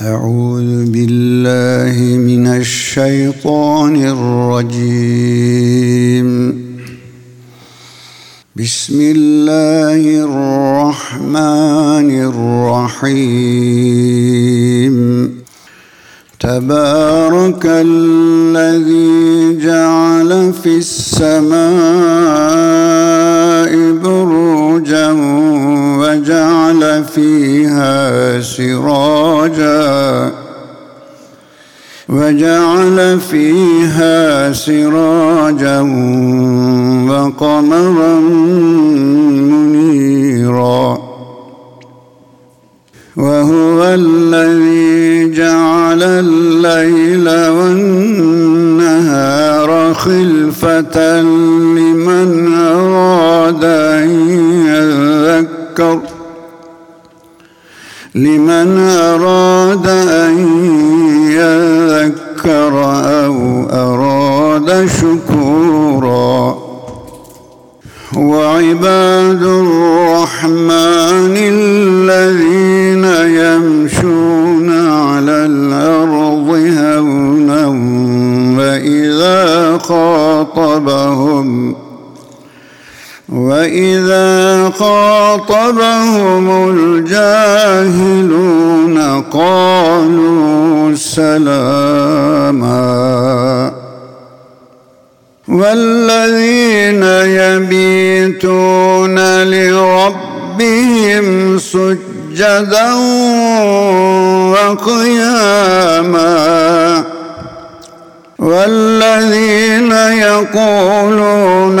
أعوذ بالله من الشيطان الرجيم. بسم الله الرحمن الرحيم. تبارك الذي جعل في السماء بروجا وجعل فيها سراجا وجعل فيها سراجا وقمرا منيرا وهو الذي جعل الليل والنهار خلفة لمن أراد أن يذكر. لمن أراد أن يذكر أو أراد شكورا. وعباد الرحمن الذين يمشون على الأرض هونا وإذا خاطبهم وإذا خاطبهم الجاهلون قالوا سلاما والذين يبيتون لربهم سجدا وقياما والذين يقولون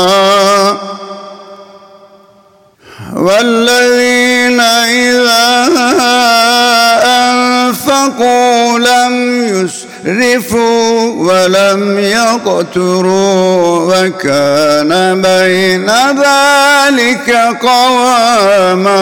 والذين إذا أنفقوا لم يسرفوا ولم يقتروا وكان بين ذلك قواما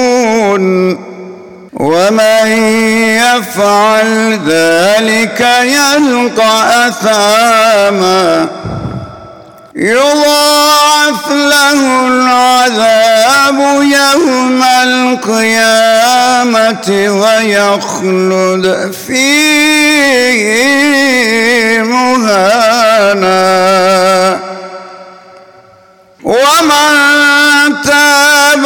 ومن يفعل ذلك يلقى أثاما يضاعف له العذاب يوم القيامة ويخلد فيه مهانا ومن تاب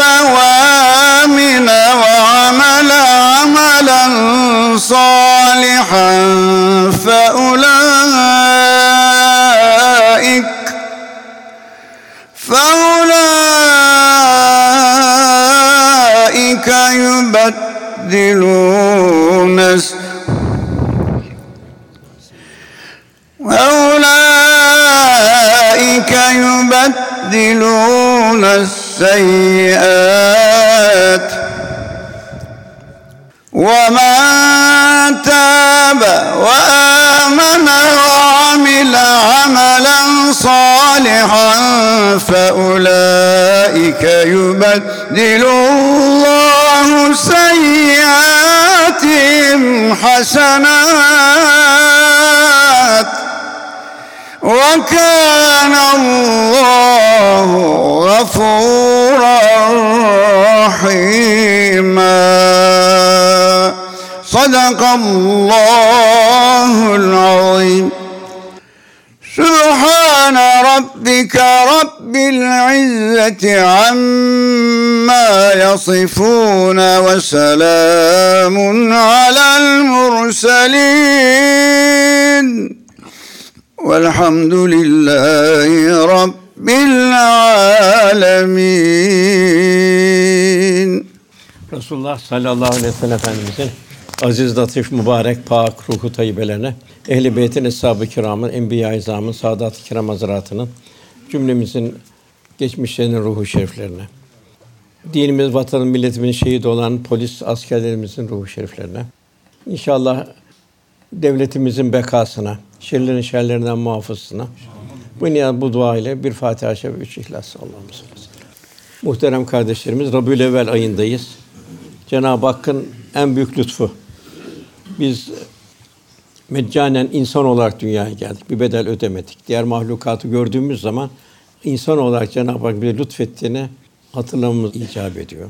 وامن وعمل عملا صالحا فأولئك فأولئك يبدلون أولئك يبدلون السيئات. ومن تاب وآمن وعمل عملا صالحا فأولئك يبدل الله سيئاتهم حسنات. وكان الله غفورا رحيما. صدق الله العظيم. سبحان ربك رب العزة عما يصفون وسلام على المرسلين. والحمد لله رب العالمين Resulullah sallallahu aleyhi ve sellem Efendimizin aziz, latif, mübarek, pak, ruhu tayyibelerine, ehl-i beytin, eshab-ı kiramın, enbiya-i izamın, saadat-ı kiram hazretlerinin, cümlemizin geçmişlerinin ruhu şeriflerine, dinimiz, vatanın, milletimin şehit olan polis askerlerimizin ruhu şeriflerine, İnşallah devletimizin bekasına, şerlerin şerlerinden muhafızına, bu niyaz, bu dua ile bir Fatiha şerif, üç İhlas Allah'ım Muhterem kardeşlerimiz, Rabiülevvel ayındayız. Cenab-ı Hakk'ın en büyük lütfu. Biz meccanen insan olarak dünyaya geldik. Bir bedel ödemedik. Diğer mahlukatı gördüğümüz zaman insan olarak Cenab-ı Hak bize lütfettiğini hatırlamamız icap ediyor.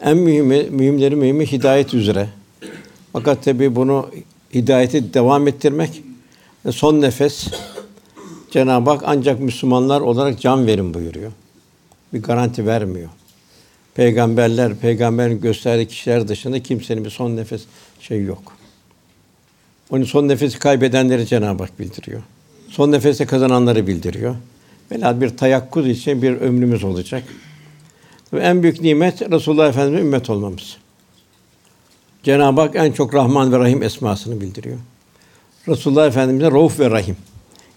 En mühimi, mühimleri mühimi hidayet üzere. Fakat tabi bunu hidayeti devam ettirmek ve son nefes Cenab-ı Hak ancak Müslümanlar olarak can verin buyuruyor. Bir garanti vermiyor. Peygamberler, peygamberin gösterdiği kişiler dışında kimsenin bir son nefes şey yok. Onun son nefesi kaybedenleri Cenab-ı Hak bildiriyor. Son nefesi kazananları bildiriyor. Velhâsıl bir tayakkuz için bir ömrümüz olacak. Ve en büyük nimet Resulullah Efendimiz'e ümmet olmamız. Cenab-ı Hak en çok Rahman ve Rahim esmasını bildiriyor. Resulullah Efendimiz'e Rauf ve Rahim.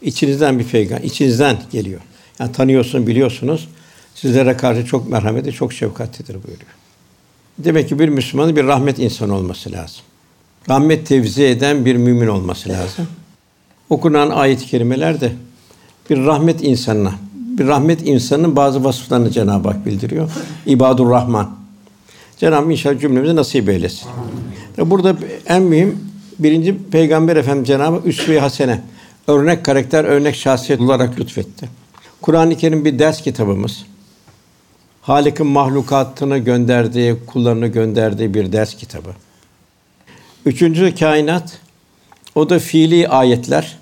İçinizden bir peygamber, içinizden geliyor. Yani tanıyorsun, biliyorsunuz. Sizlere karşı çok merhameti, çok şefkatlidir buyuruyor. Demek ki bir Müslümanın bir rahmet insanı olması lazım. Rahmet tevzi eden bir mümin olması lazım. Okunan ayet-i kerimelerde bir rahmet insanına, bir rahmet insanının bazı vasıflarını Cenab-ı Hak bildiriyor. İbadur Rahman. Cenab-ı Hak inşallah cümlemize nasip eylesin. Burada en mühim birinci Peygamber Efendimiz Cenab-ı üsve-i hasene, örnek karakter, örnek şahsiyet olarak lütfetti. Kur'an-ı Kerim bir ders kitabımız. Halik'in mahlukatını gönderdiği, kullarını gönderdiği bir ders kitabı. Üçüncü kainat, o da fiili ayetler.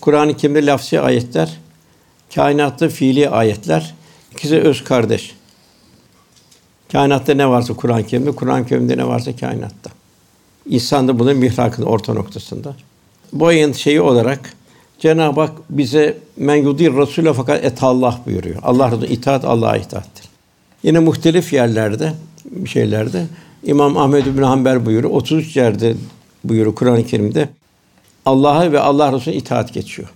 Kur'an-ı Kerim'de lafsi ayetler, kainatta fiili ayetler. İkisi öz kardeş. Kainatta ne varsa Kur'an-ı Kerim'de, Kur'an-ı Kerim'de ne varsa kainatta. İnsan da bunun mihrakın orta noktasında. Bu ayın şeyi olarak Cenab-ı Hak bize men yudir Rasûle fakat et Allah buyuruyor. Allah Resulü itaat Allah'a itaattir. Yine muhtelif yerlerde şeylerde İmam Ahmed bin Hanbel buyuruyor. 33 yerde buyuruyor Kur'an-ı Kerim'de. Allah'a ve Allah Resulüne itaat geçiyor.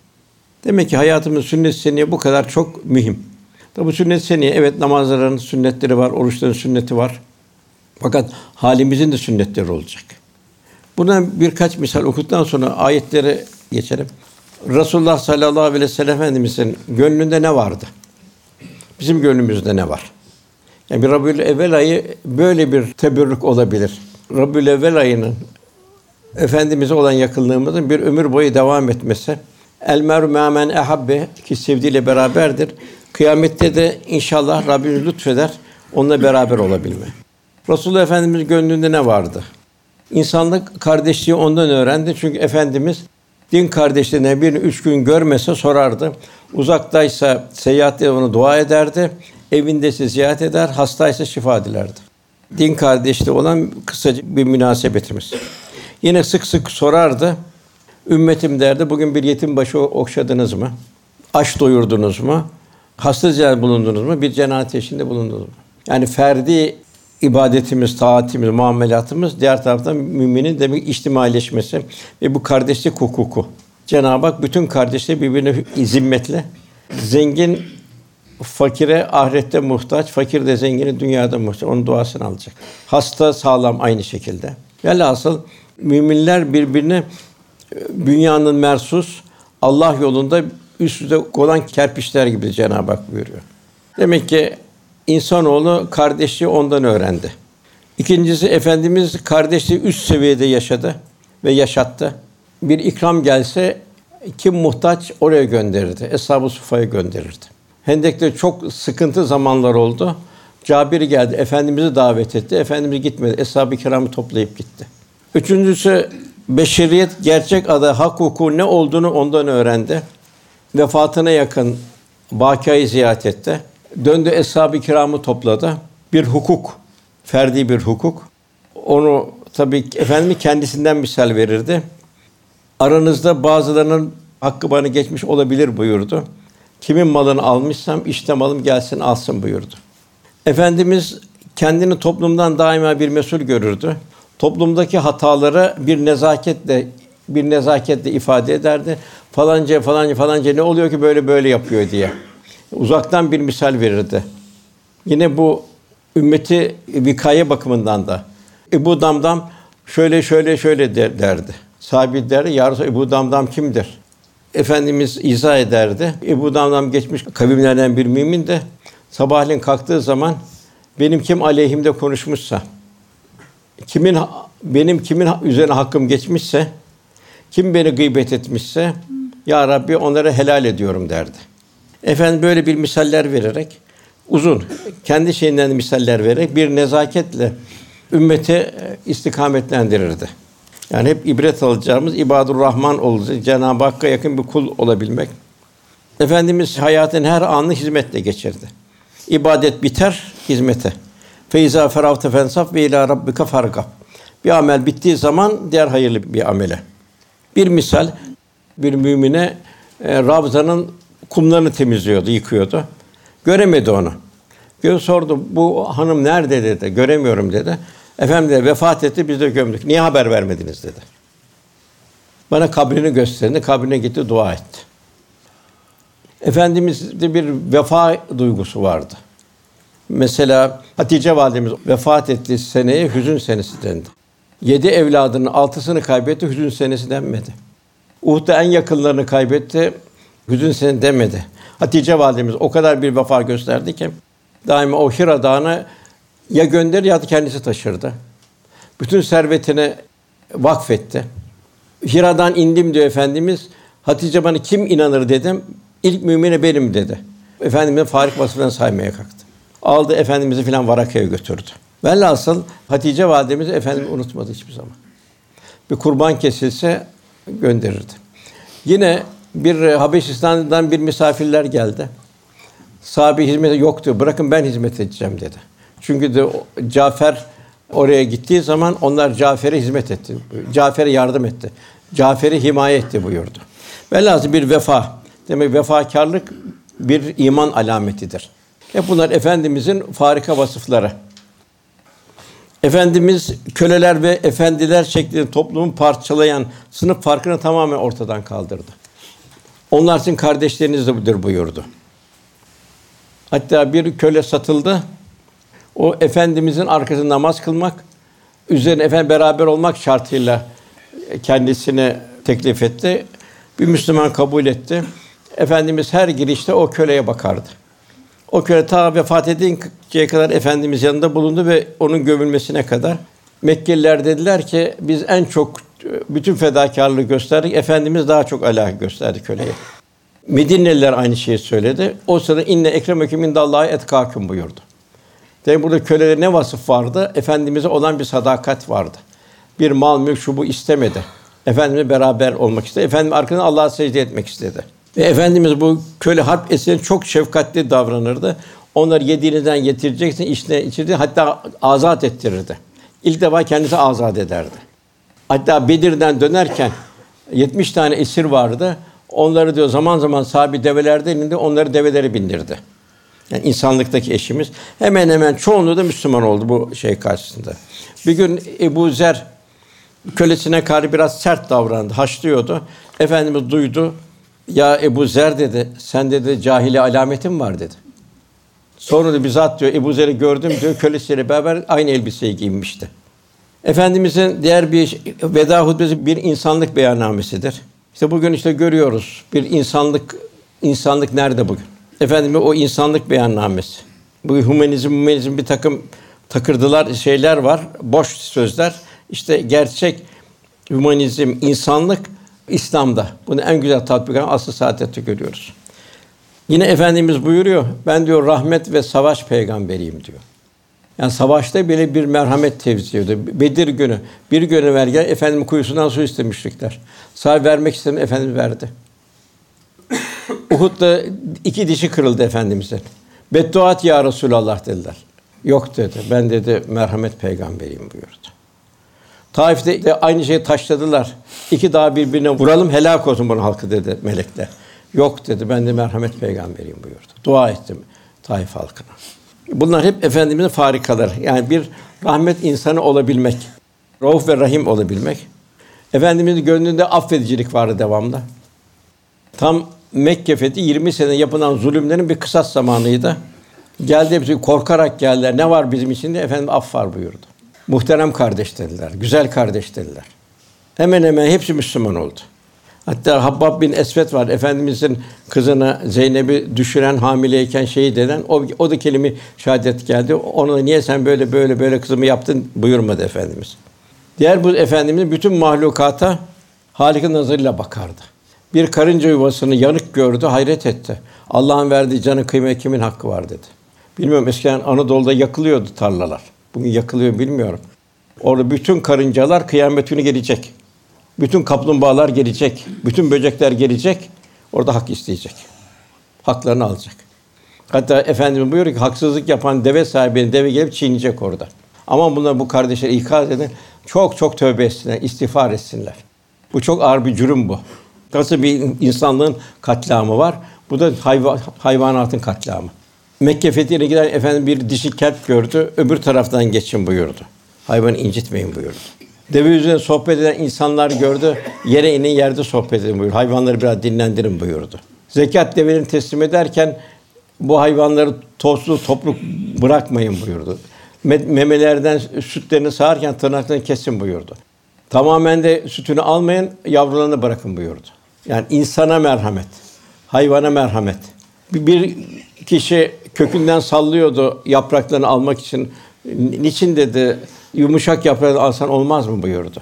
Demek ki hayatımız sünnet seneye bu kadar çok mühim. Tabi bu sünnet seneye evet namazların sünnetleri var, oruçların sünneti var. Fakat halimizin de sünnetleri olacak. Buna birkaç misal okuduktan sonra ayetlere geçelim. Resulullah sallallahu aleyhi ve sellem Efendimizin gönlünde ne vardı? Bizim gönlümüzde ne var? Yani bir Rabiül Evvel ayı böyle bir teberrük olabilir. Rabiül Evvel ayının efendimize olan yakınlığımızın bir ömür boyu devam etmesi. El meru men ehabbe ki sevdiğiyle beraberdir. Kıyamette de inşallah Rabbimiz lütfeder onunla beraber olabilme. Resulullah Efendimiz gönlünde ne vardı? İnsanlık kardeşliği ondan öğrendi. Çünkü Efendimiz din kardeşliğine bir üç gün görmese sorardı. Uzaktaysa seyahatte onu dua ederdi. Evindeyse ziyaret eder, hastaysa şifa dilerdi. Din kardeşliği olan kısaca bir münasebetimiz. Yine sık sık sorardı. Ümmetim derdi, bugün bir yetim başı okşadınız mı? Aç doyurdunuz mu? Hasta ziyaret bulundunuz mu? Bir cenazet eşinde bulundunuz mu? Yani ferdi ibadetimiz, taatimiz, muamelatımız diğer taraftan müminin demek içtimaileşmesi ve bu kardeşlik hukuku. Cenab-ı Hak bütün kardeşleri birbirine zimmetle zengin fakire ahirette muhtaç, fakir de zengini dünyada muhtaç. Onun duasını alacak. Hasta sağlam aynı şekilde. Velhasıl müminler birbirine dünyanın mersus Allah yolunda üst üste olan kerpiçler gibi Cenab-ı Hak buyuruyor. Demek ki insanoğlu kardeşliği ondan öğrendi. İkincisi Efendimiz kardeşliği üst seviyede yaşadı ve yaşattı. Bir ikram gelse kim muhtaç oraya gönderirdi. Eshab-ı Sufa'ya gönderirdi. Hendek'te çok sıkıntı zamanlar oldu. Cabir geldi, Efendimiz'i davet etti. Efendimiz gitmedi. Eshab-ı kiramı toplayıp gitti. Üçüncüsü beşeriyet gerçek adı hak hukuku ne olduğunu ondan öğrendi. vefatına yakın Bakı'yı ziyaret etti. Döndü eshab-ı kiramı topladı. Bir hukuk, ferdi bir hukuk. Onu tabii efendimi kendisinden misal verirdi. Aranızda bazılarının hakkı bana geçmiş olabilir buyurdu. Kimin malını almışsam işte malım gelsin alsın buyurdu. Efendimiz kendini toplumdan daima bir mesul görürdü. Toplumdaki hataları bir nezaketle bir nezaketle ifade ederdi. Falanca falanca falanca ne oluyor ki böyle böyle yapıyor diye. Uzaktan bir misal verirdi. Yine bu ümmeti vikaye bakımından da Ebu Damdam şöyle şöyle şöyle der, derdi. Sahabi der, ya Resulallah, Ebu Damdam kimdir? Efendimiz izah ederdi. Ebu Damdam geçmiş kavimlerden bir mümin de sabahleyin kalktığı zaman benim kim aleyhimde konuşmuşsa, kimin benim kimin üzerine hakkım geçmişse, kim beni gıybet etmişse, ya Rabbi onları helal ediyorum derdi. Efendim böyle bir misaller vererek uzun kendi şeyinden misaller vererek bir nezaketle ümmeti e, istikametlendirirdi. Yani hep ibret alacağımız ibadur Rahman olacak. Cenab-ı Hakk'a yakın bir kul olabilmek. Efendimiz hayatın her anını hizmetle geçirdi. İbadet biter hizmete. Feyza feravte fensaf ve ila rabbika fargab. Bir amel bittiği zaman diğer hayırlı bir amele. Bir misal bir mümine e, Ravza'nın kumlarını temizliyordu, yıkıyordu. Göremedi onu. Göz sordu, bu hanım nerede dedi, göremiyorum dedi. Efendim de vefat etti, biz de gömdük. Niye haber vermediniz dedi. Bana kabrini gösterdi, kabrine gitti, dua etti. Efendimizde bir vefa duygusu vardı. Mesela Hatice validemiz vefat ettiği seneye hüzün senesi dendi. Yedi evladının altısını kaybetti, hüzün senesi denmedi. Uhud'da en yakınlarını kaybetti, hüzün senesi demedi. Hatice validemiz o kadar bir vefa gösterdi ki daima o Hira Dağı'na ya gönderir ya da kendisi taşırdı. Bütün servetini vakfetti. Hira'dan indim diyor efendimiz. Hatice bana kim inanır dedim. İlk mümine benim dedi. Efendimizin farik vasıflarını saymaya kalktı. Aldı efendimizi filan Varaka'ya götürdü. Velhasıl Hatice validemizi efendim unutmadı hiçbir zaman. Bir kurban kesilse gönderirdi. Yine bir Habeşistan'dan bir misafirler geldi. Sahabe hizmete yok diyor. Bırakın ben hizmet edeceğim dedi. Çünkü de Cafer oraya gittiği zaman onlar Cafer'e hizmet etti. Cafer'e yardım etti. Cafer'i himaye etti buyurdu. Velhâsıl bir vefa. Demek vefakarlık bir iman alametidir. Hep bunlar efendimizin farika vasıfları. Efendimiz köleler ve efendiler şeklinde toplumu parçalayan sınıf farkını tamamen ortadan kaldırdı. Onlar sizin kardeşlerinizdir buyurdu. Hatta bir köle satıldı. O efendimizin arkasında namaz kılmak, üzerine efendim beraber olmak şartıyla kendisine teklif etti. Bir Müslüman kabul etti. Efendimiz her girişte o köleye bakardı. O köle ta vefat edinceye kadar Efendimiz yanında bulundu ve onun gömülmesine kadar. Mekkeliler dediler ki biz en çok bütün fedakarlığı gösterdik. Efendimiz daha çok alaka gösterdi köleye. Medineliler aynı şeyi söyledi. O sırada inne ekremeküm indallahi etkâküm buyurdu. Demek burada kölede ne vasıf vardı? Efendimize olan bir sadakat vardı. Bir mal, mülk, şu bu istemedi. Efendimizle beraber olmak istedi. Efendim arkadan Allah'a secde etmek istedi. Ve Efendimiz bu köle harp esirine çok şefkatli davranırdı. Onları yediğinizden getireceksin, içine içirdi, hatta azat ettirirdi. İlk defa kendisi azat ederdi. Hatta Bedir'den dönerken 70 tane esir vardı. Onları diyor zaman zaman sahibi develerde elinde onları develere bindirdi. Yani insanlıktaki eşimiz hemen hemen çoğunluğu da Müslüman oldu bu şey karşısında. Bir gün Ebu Zer kölesine karşı biraz sert davrandı, haşlıyordu. Efendimiz duydu. Ya Ebu Zer dedi, sen dedi cahili alametin var dedi. Sonra da bizzat diyor Ebu Zer'i gördüm diyor kölesiyle beraber aynı elbiseyi giyinmişti. Efendimizin diğer bir veda hutbesi bir insanlık beyannamesidir. İşte bugün işte görüyoruz bir insanlık insanlık nerede bugün? Efendim o insanlık beyannamesi. Bu humanizm, humanizm bir takım takırdılar şeyler var, boş sözler. İşte gerçek humanizm, insanlık İslam'da. Bunu en güzel tatbik eden asıl saadette görüyoruz. Yine Efendimiz buyuruyor, ben diyor rahmet ve savaş peygamberiyim diyor. Yani savaşta bile bir merhamet tevzi ediyordu. Bedir günü, bir gün evvel Efendim kuyusundan su istemişlikler. Sahibi vermek istedim, Efendimiz verdi. Uhud'da iki dişi kırıldı efendimizin. Beddua et ya Resulallah dediler. Yok dedi. Ben dedi merhamet peygamberiyim buyurdu. Taif'te de aynı şeyi taşladılar. İki dağ birbirine vuralım helak olsun bunun halkı dedi melekler. Yok dedi. Ben de merhamet peygamberiyim buyurdu. Dua ettim Taif halkına. Bunlar hep efendimizin farikaları. Yani bir rahmet insanı olabilmek, rauf ve rahim olabilmek. Efendimizin gönlünde affedicilik vardı devamlı. Tam Mekke fethi 20 sene yapılan zulümlerin bir kısas zamanıydı. Geldi hepsi korkarak geldiler. Ne var bizim için diye efendim af var buyurdu. Muhterem kardeş dediler. Güzel kardeş dediler. Hemen hemen hepsi Müslüman oldu. Hatta Habbab bin Esvet var. Efendimizin kızını Zeynep'i düşüren hamileyken şehit eden o, o da kelime şehadet geldi. Ona da niye sen böyle böyle böyle kızımı yaptın buyurmadı efendimiz. Diğer bu efendimiz bütün mahlukata Halik'in nazarıyla bakardı. Bir karınca yuvasını yanık gördü, hayret etti. Allah'ın verdiği canı kıymet kimin hakkı var dedi. Bilmiyorum eskiden Anadolu'da yakılıyordu tarlalar. Bugün yakılıyor bilmiyorum. Orada bütün karıncalar kıyamet günü gelecek. Bütün kaplumbağalar gelecek. Bütün böcekler gelecek. Orada hak isteyecek. Haklarını alacak. Hatta Efendimiz buyuruyor ki haksızlık yapan deve sahibinin deve gelip çiğneyecek orada. Ama bunlar bu kardeşler ikaz edin. Çok çok tövbe etsinler, istiğfar etsinler. Bu çok ağır bir cürüm bu. Nasıl bir insanlığın katliamı var? Bu da hayvan, hayvanatın katliamı. Mekke fethine giden efendim bir dişi kelp gördü, öbür taraftan geçin buyurdu. Hayvanı incitmeyin buyurdu. Deve üzerinde sohbet eden insanlar gördü, yere inin yerde sohbet edin buyurdu. Hayvanları biraz dinlendirin buyurdu. Zekat develerini teslim ederken bu hayvanları tozlu topluk bırakmayın buyurdu. Memelerden sütlerini sağarken tırnaklarını kesin buyurdu. Tamamen de sütünü almayın, yavrularını bırakın buyurdu. Yani insana merhamet, hayvana merhamet. Bir kişi kökünden sallıyordu yapraklarını almak için. Niçin dedi, yumuşak yaprağı alsan olmaz mı buyurdu.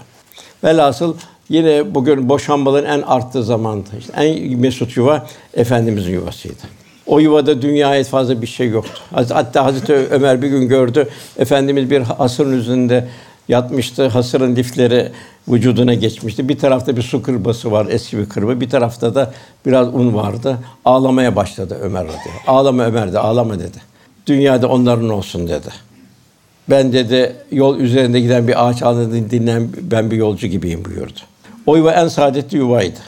Velhasıl yine bugün boşanmaların en arttığı zamandı. İşte en mesut yuva Efendimizin yuvasıydı. O yuvada dünyaya fazla bir şey yoktu. Hatta Hazreti Ömer bir gün gördü. Efendimiz bir hasırın üzerinde yatmıştı. Hasırın lifleri vücuduna geçmişti. Bir tarafta bir su kırbası var, eski bir kırba. Bir tarafta da biraz un vardı. Ağlamaya başladı Ömer radıyallahu Ağlama Ömer de, ağlama dedi. Dünyada onların olsun dedi. Ben dedi yol üzerinde giden bir ağaç ağacını dinleyen ben bir yolcu gibiyim buyurdu. O yuva en saadetli yuvaydı.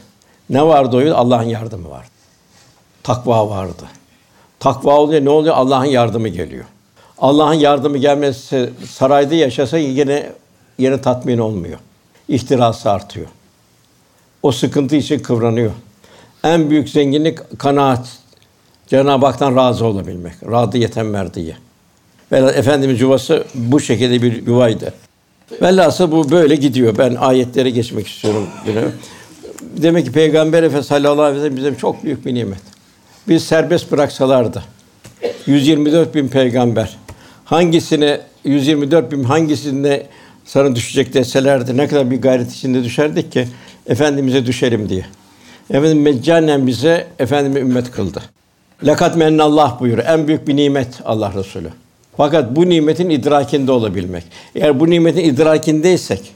Ne vardı o yuva? Allah'ın yardımı vardı. Takva vardı. Takva oluyor ne oluyor? Allah'ın yardımı geliyor. Allah'ın yardımı gelmesi sarayda yaşasa yine yine tatmin olmuyor. İhtirası artıyor. O sıkıntı için kıvranıyor. En büyük zenginlik kanaat. Cenab-ı Hak'tan razı olabilmek. Radiyeten merdiye. Ve Efendimiz yuvası bu şekilde bir yuvaydı. Velhasıl bu böyle gidiyor. Ben ayetlere geçmek istiyorum. Demek ki Peygamber Efendimiz sallallahu aleyhi ve sellem bize çok büyük bir nimet. Biz serbest bıraksalardı. 124 bin peygamber. Hangisine 124 bin hangisinde sana düşecek deselerdi ne kadar bir gayret içinde düşerdik ki efendimize düşerim diye. Efendim meccanen bize efendime ümmet kıldı. Lakat mennallah buyuruyor. En büyük bir nimet Allah Resulü. Fakat bu nimetin idrakinde olabilmek. Eğer bu nimetin idrakindeysek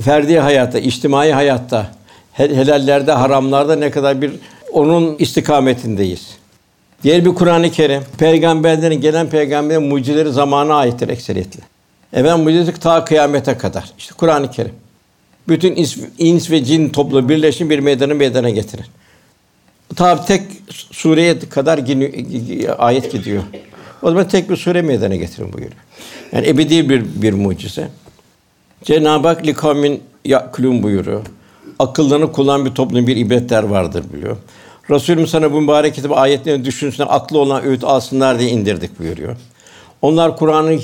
ferdi hayatta, içtimai hayatta, helallerde, haramlarda ne kadar bir onun istikametindeyiz. Diğer bir Kur'an-ı Kerim, peygamberlerin gelen peygamberlerin mucizeleri zamana aittir ekseriyetle. Efendim mucizesi ta kıyamete kadar. İşte Kur'an-ı Kerim. Bütün ins, ins ve cin toplu birleşin bir meydanı meydana getirir. Tabi tek sureye kadar ayet gidiyor. O zaman tek bir sure meydana getirin buyuruyor. Yani ebedi bir bir mucize. Cenab-ı Hak likavmin yakulun buyuruyor. Akıllarını kullanan bir toplum bir ibretler vardır biliyor. Resulüm sana bu mübarek kitabı ayetlerini düşünsünler, aklı olan öğüt alsınlar diye indirdik buyuruyor. Onlar Kur'an'ı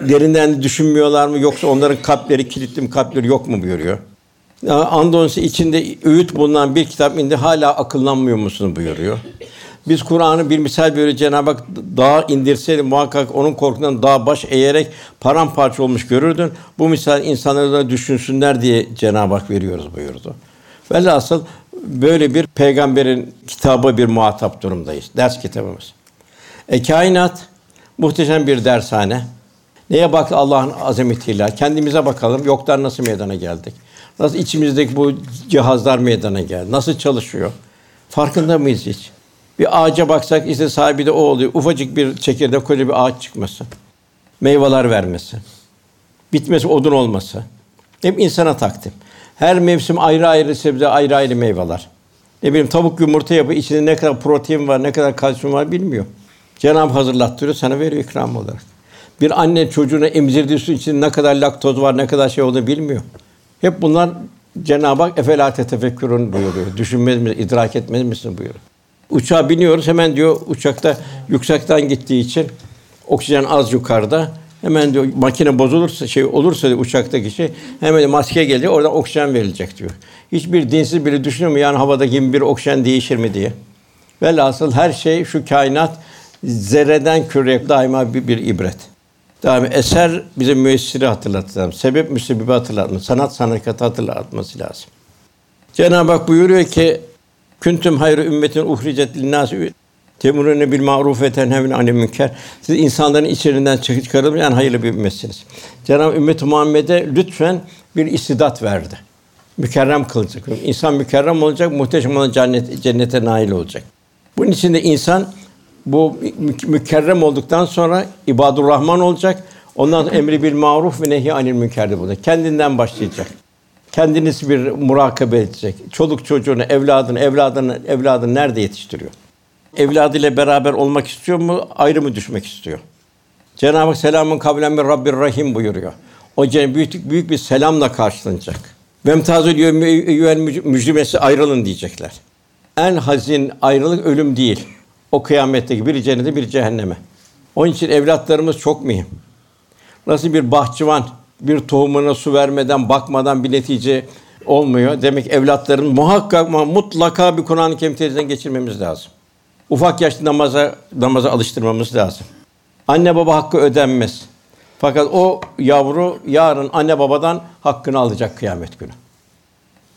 derinden düşünmüyorlar mı yoksa onların kalpleri kilitli mi kalpleri yok mu buyuruyor. Andolsun içinde öğüt bulunan bir kitap indi hala akıllanmıyor musun buyuruyor. Biz Kur'an'ı bir misal böyle Cenab-ı Hak dağa indirseydi muhakkak onun korkudan dağ baş eğerek paramparça olmuş görürdün. Bu misal insanları da düşünsünler diye Cenab-ı Hak veriyoruz buyurdu. Velhasıl böyle bir peygamberin kitabı bir muhatap durumdayız. Ders kitabımız. E kainat muhteşem bir dershane. Neye bak Allah'ın azametiyle. Kendimize bakalım. Yoktan nasıl meydana geldik? Nasıl içimizdeki bu cihazlar meydana geldi? Nasıl çalışıyor? Farkında mıyız hiç? Bir ağaca baksak işte sahibi de o oluyor. Ufacık bir çekirdek koca bir ağaç çıkması. Meyveler vermesi. Bitmesi odun olması. Hep insana takdim. Her mevsim ayrı ayrı sebze, ayrı ayrı meyveler. Ne bileyim tavuk yumurta yapıyor, içinde ne kadar protein var, ne kadar kalsiyum var bilmiyor. Cenab-ı hazırlattırıyor, sana veriyor ikram olarak. Bir anne çocuğuna emzirdiği su içinde ne kadar laktoz var, ne kadar şey olduğunu bilmiyor. Hep bunlar Cenab-ı Hak efelâ tefekkürün buyuruyor. Düşünmez mi, idrak etmez misin buyuruyor. Uçağa biniyoruz hemen diyor uçakta yüksekten gittiği için oksijen az yukarıda. Hemen diyor makine bozulursa şey olursa diyor, uçaktaki şey hemen diyor, maske gelecek oradan oksijen verilecek diyor. Hiçbir dinsiz biri düşünüyor mu yani havada gibi bir oksijen değişir mi diye. Velhasıl her şey şu kainat zerreden küreye daima bir, bir ibret. Daima eser bize müessiri hatırlatır. Sebep müsebbibi hatırlatması, sanat sanatı hatırlatması lazım. Cenab-ı Hak buyuruyor ki Küntüm hayru ümmetin uhricet linnâs temurune bil ma'ruf ve tenhevne anil münker. Siz insanların içerinden çıkarılmış en hayırlı bir ümmetsiniz. Cenab-ı Ümmet Muhammed'e lütfen bir istidat verdi. Mükerrem kılacak. İnsan mükerrem olacak, muhteşem olan cennet, cennete nail olacak. Bunun için de insan bu mükerrem olduktan sonra ibadur Rahman olacak. Ondan sonra emri bil maruf ve nehi anil münkerdi burada. Kendinden başlayacak. Kendiniz bir murakabe edecek. Çoluk çocuğunu, evladını, evladını, evladını nerede yetiştiriyor? Evladıyla beraber olmak istiyor mu? Ayrı mı düşmek istiyor? Cenab-ı Hak selamun kavlen min Rabbir Rahim buyuruyor. O cennet büyük, büyük bir selamla karşılanacak. Vemtazül yüvel mücrimesi ayrılın diyecekler. En hazin ayrılık ölüm değil. O kıyametteki bir cennete bir cehenneme. Onun için evlatlarımız çok mühim. Nasıl bir bahçıvan bir tohumuna su vermeden, bakmadan bir netice olmuyor. Demek evlatların muhakkak mutlaka bir Kur'an-ı Kerim geçirmemiz lazım. Ufak yaşta namaza namaza alıştırmamız lazım. Anne baba hakkı ödenmez. Fakat o yavru yarın anne babadan hakkını alacak kıyamet günü.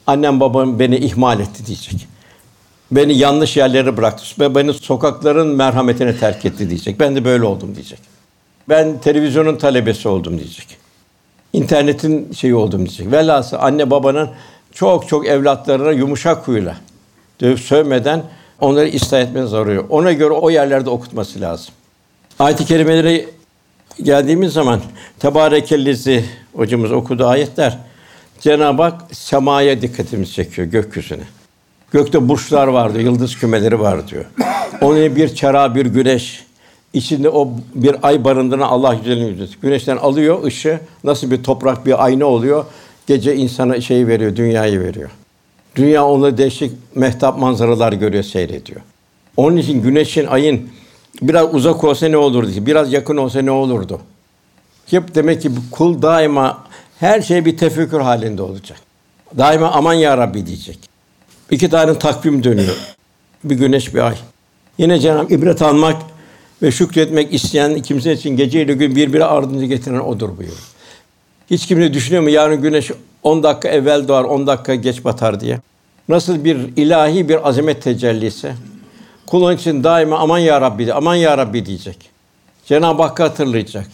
Annem babam beni ihmal etti diyecek. Beni yanlış yerlere bıraktı ve beni sokakların merhametine terk etti diyecek. Ben de böyle oldum diyecek. Ben televizyonun talebesi oldum diyecek. İnternetin şeyi oldum diyecek. Velhasıl anne babanın çok çok evlatlarına yumuşak huyla dövüp sövmeden onları ıslah etmeniz arıyor. Ona göre o yerlerde okutması lazım. Ayet-i kerimelere geldiğimiz zaman Tebarekellezi hocamız okudu ayetler Cenab-ı Hak semaya dikkatimizi çekiyor gökyüzüne. Gökte burçlar var diyor, yıldız kümeleri var diyor. Onun bir çara, bir güneş, içinde o bir ay barındıran Allah güzelliğini yüzüyor. Güneşten alıyor ışığı, nasıl bir toprak, bir ayna oluyor. Gece insana şeyi veriyor, dünyayı veriyor. Dünya onları değişik mehtap manzaralar görüyor, seyrediyor. Onun için güneşin, ayın biraz uzak olsa ne olurdu? Biraz yakın olsa ne olurdu? Hep demek ki kul daima her şey bir tefekkür halinde olacak. Daima aman ya Rabbi diyecek. İki tane takvim dönüyor. Bir güneş, bir ay. Yine Cenab-ı ibret almak ve şükretmek isteyen kimse için gece ile gün birbiri ardınca getiren odur buyuruyor. Hiç kimse düşünüyor mu yarın güneş 10 dakika evvel doğar, 10 dakika geç batar diye? Nasıl bir ilahi bir azamet tecellisi? Kulun için daima aman ya Rabbi, aman ya Rabbi diyecek. Cenab-ı Hakk'ı hatırlayacak.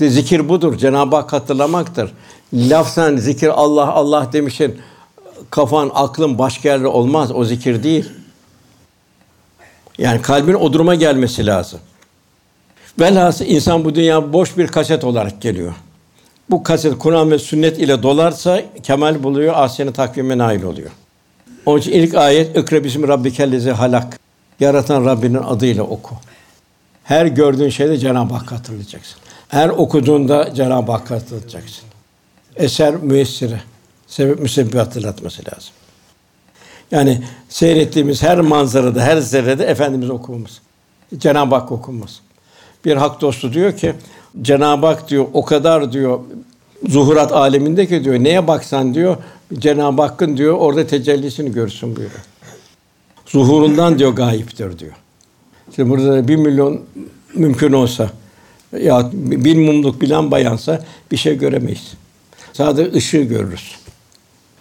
De zikir budur. Cenab-ı Hak hatırlamaktır. Lafzen zikir Allah Allah demişsin. Kafan, aklın başka yerde olmaz. O zikir değil. Yani kalbin o duruma gelmesi lazım. Velhasıl insan bu dünya boş bir kaset olarak geliyor. Bu kaset Kur'an ve sünnet ile dolarsa kemal buluyor, ahsen takvime nail oluyor. Onun için ilk ayet ikra bismi rabbikellezi halak. Yaratan Rabbinin adıyla oku. Her gördüğün şeyde Cenab-ı Hakk'ı hatırlayacaksın. Her okuduğunda Cenab-ı Hakk'ı hatırlayacaksın. Eser müessire. Sebep müsebbibi hatırlatması lazım. Yani seyrettiğimiz her manzarada, her zerrede Efendimiz okumamız. Cenab-ı Hak okunmaz. Bir hak dostu diyor ki Cenab-ı Hak diyor o kadar diyor zuhurat aleminde ki diyor neye baksan diyor Cenab-ı Hakk'ın diyor orada tecellisini görsün buyuruyor. Zuhurundan diyor gayiptir diyor. Şimdi burada bir milyon mümkün olsa ya bir mumluk bir lamba yansa bir şey göremeyiz. Sadece ışığı görürüz.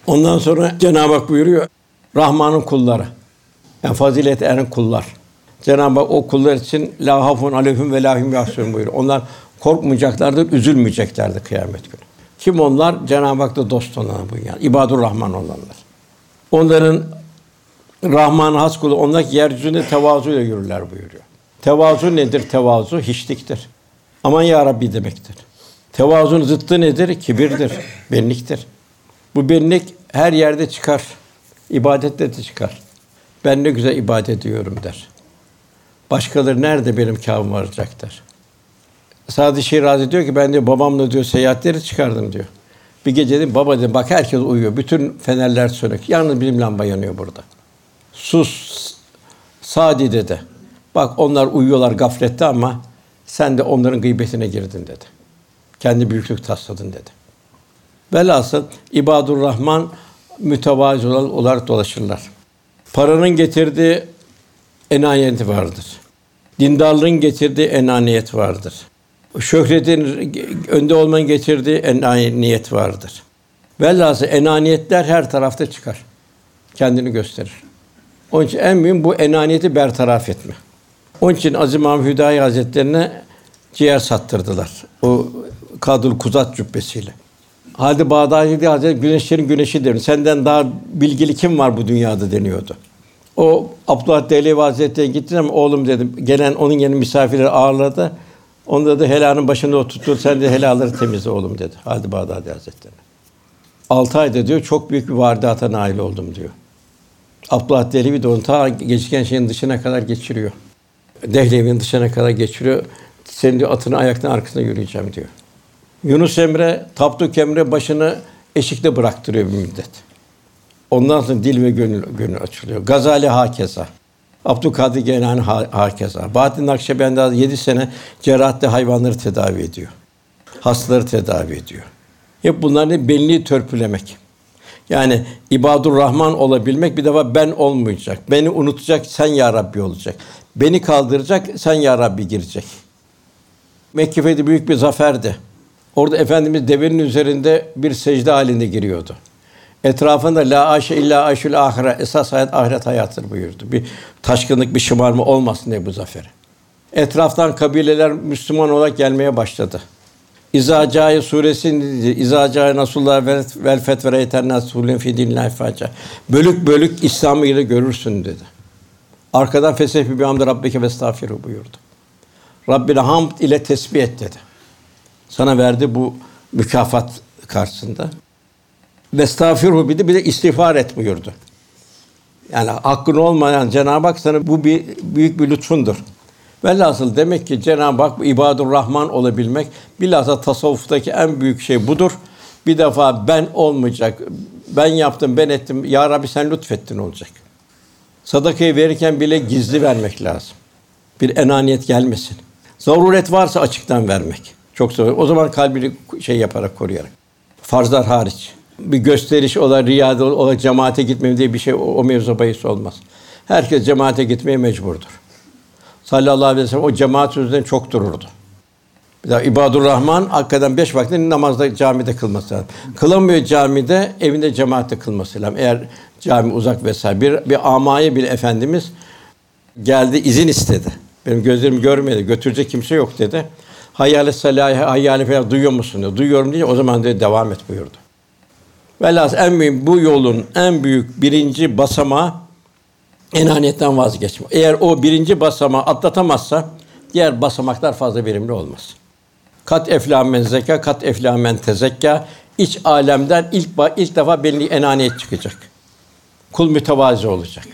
Ondan sonra Cenab-ı Hak buyuruyor Rahman'ın kulları. Yani fazilet eren kullar. Cenab-ı Hak o kullar için la hafun aleyhim ve lahim yahsun buyuruyor. Onlar korkmayacaklardır, üzülmeyeceklerdir kıyamet günü. Kim onlar? Cenab-ı Hak'ta dost olan bu yani. İbadur Rahman olanlar. Onların Rahman has kulu onlar yeryüzünde tevazuyla yürürler buyuruyor. Tevazu nedir? Tevazu hiçliktir. Aman ya Rabbi demektir. Tevazunun zıttı nedir? Kibirdir, benliktir. Bu benlik her yerde çıkar. İbadette de çıkar. Ben ne güzel ibadet ediyorum der. Başkaları nerede benim kâbım varacak der. Sadi Şirazi diyor ki ben diyor babamla diyor seyahatleri çıkardım diyor. Bir gece dedim baba dedim bak herkes uyuyor. Bütün fenerler sönük. Yalnız benim lamba yanıyor burada. Sus Sadi dedi. Bak onlar uyuyorlar gaflette ama sen de onların gıybetine girdin dedi. Kendi büyüklük tasladın dedi. Velhasıl ibadur Rahman mütevazi olarak dolaşırlar. Paranın getirdiği enayeti vardır. Dindarlığın getirdiği enaniyet vardır. Şöhretin önde olmanın getirdiği enaniyet vardır. Velhasıl enaniyetler her tarafta çıkar. Kendini gösterir. Onun için en mühim bu enaniyeti bertaraf etme. Onun için Aziz Mahmud Hüdayi Hazretlerine ciğer sattırdılar. O Kadul Kuzat cübbesiyle. Halde Bağdadi Hazretleri güneşlerin güneşi denir. Senden daha bilgili kim var bu dünyada deniyordu. O Abdullah Dehlevi Hazretleri gitti ama oğlum dedim. Gelen onun yeni misafirleri ağırladı. Onda da helalın başında oturttu. Sen de helalları temizle oğlum dedi. Halde Bağdadi Hazretleri. Altı ayda diyor çok büyük bir varidata nail oldum diyor. Abdullah Dehlevi de onu ta geçken şeyin dışına kadar geçiriyor. Dehlevi'nin dışına kadar geçiriyor. Senin diyor atını ayaktan arkasında yürüyeceğim diyor. Yunus Emre, Tapduk Emre başını eşikte bıraktırıyor bir müddet. Ondan sonra dil ve gönül, gönül açılıyor. Gazali hakeza. Abdülkadir Geylani hakeza. Bahattin Nakşibendi yedi sene cerrahatte hayvanları tedavi ediyor. Hastaları tedavi ediyor. Hep bunların belini törpülemek. Yani ibadur Rahman olabilmek bir defa ben olmayacak. Beni unutacak sen ya Rabbi olacak. Beni kaldıracak sen ya Rabbi girecek. Mekke fethi büyük bir zaferdi. Orada Efendimiz devenin üzerinde bir secde halinde giriyordu. Etrafında la aşe illa aşul ahire esas hayat ahiret hayatıdır buyurdu. Bir taşkınlık, bir şımarma olmasın diye bu zaferi. Etraftan kabileler Müslüman olarak gelmeye başladı. İzacaye suresi İzacaye Nasullah vel, fetvere yeterna sulün fi dinillahi faca. Bölük bölük İslam'ı ile görürsün dedi. Arkadan fesehbi bi hamd rabbike ve buyurdu. Rabbine hamd ile tesbih et dedi. Sana verdi bu mükafat karşısında. Ve estağfirhu bir de, bir de istiğfar et buyurdu. Yani hakkın olmayan Cenab-ı Hak sana bu bir büyük bir lütfundur. Velhasıl demek ki Cenab-ı Hak ibadur Rahman olabilmek bilhassa tasavvuftaki en büyük şey budur. Bir defa ben olmayacak. Ben yaptım, ben ettim. Ya Rabbi sen lütfettin olacak. Sadakayı verirken bile gizli vermek lazım. Bir enaniyet gelmesin. Zaruret varsa açıktan vermek. Çok zor. O zaman kalbini şey yaparak koruyarak. Farzlar hariç. Bir gösteriş ola, riyade ola, cemaate gitmem diye bir şey o, o mevzu bahis olmaz. Herkes cemaate gitmeye mecburdur. Sallallahu aleyhi ve sellem o cemaat sözünden çok dururdu. Bir daha İbadur Rahman hakikaten beş vakti namazda camide kılması lazım. Kılamıyor camide, evinde cemaatte kılması lazım. Eğer cami uzak vesaire. Bir, bir amaya bir efendimiz geldi, izin istedi. Benim gözlerim görmedi, götürecek kimse yok dedi. Hayyâle salâhe, hayyâle falan duyuyor musun diyor. Duyuyorum diye o zaman dedi devam et buyurdu. Velhâsıl en büyük bu yolun en büyük birinci basamağı enaniyetten vazgeçme. Eğer o birinci basamağı atlatamazsa diğer basamaklar fazla verimli olmaz. Kat eflamen zeka, kat eflamen tezekka. İç alemden ilk ilk defa belli enaniyet çıkacak. Kul mütevazi olacak.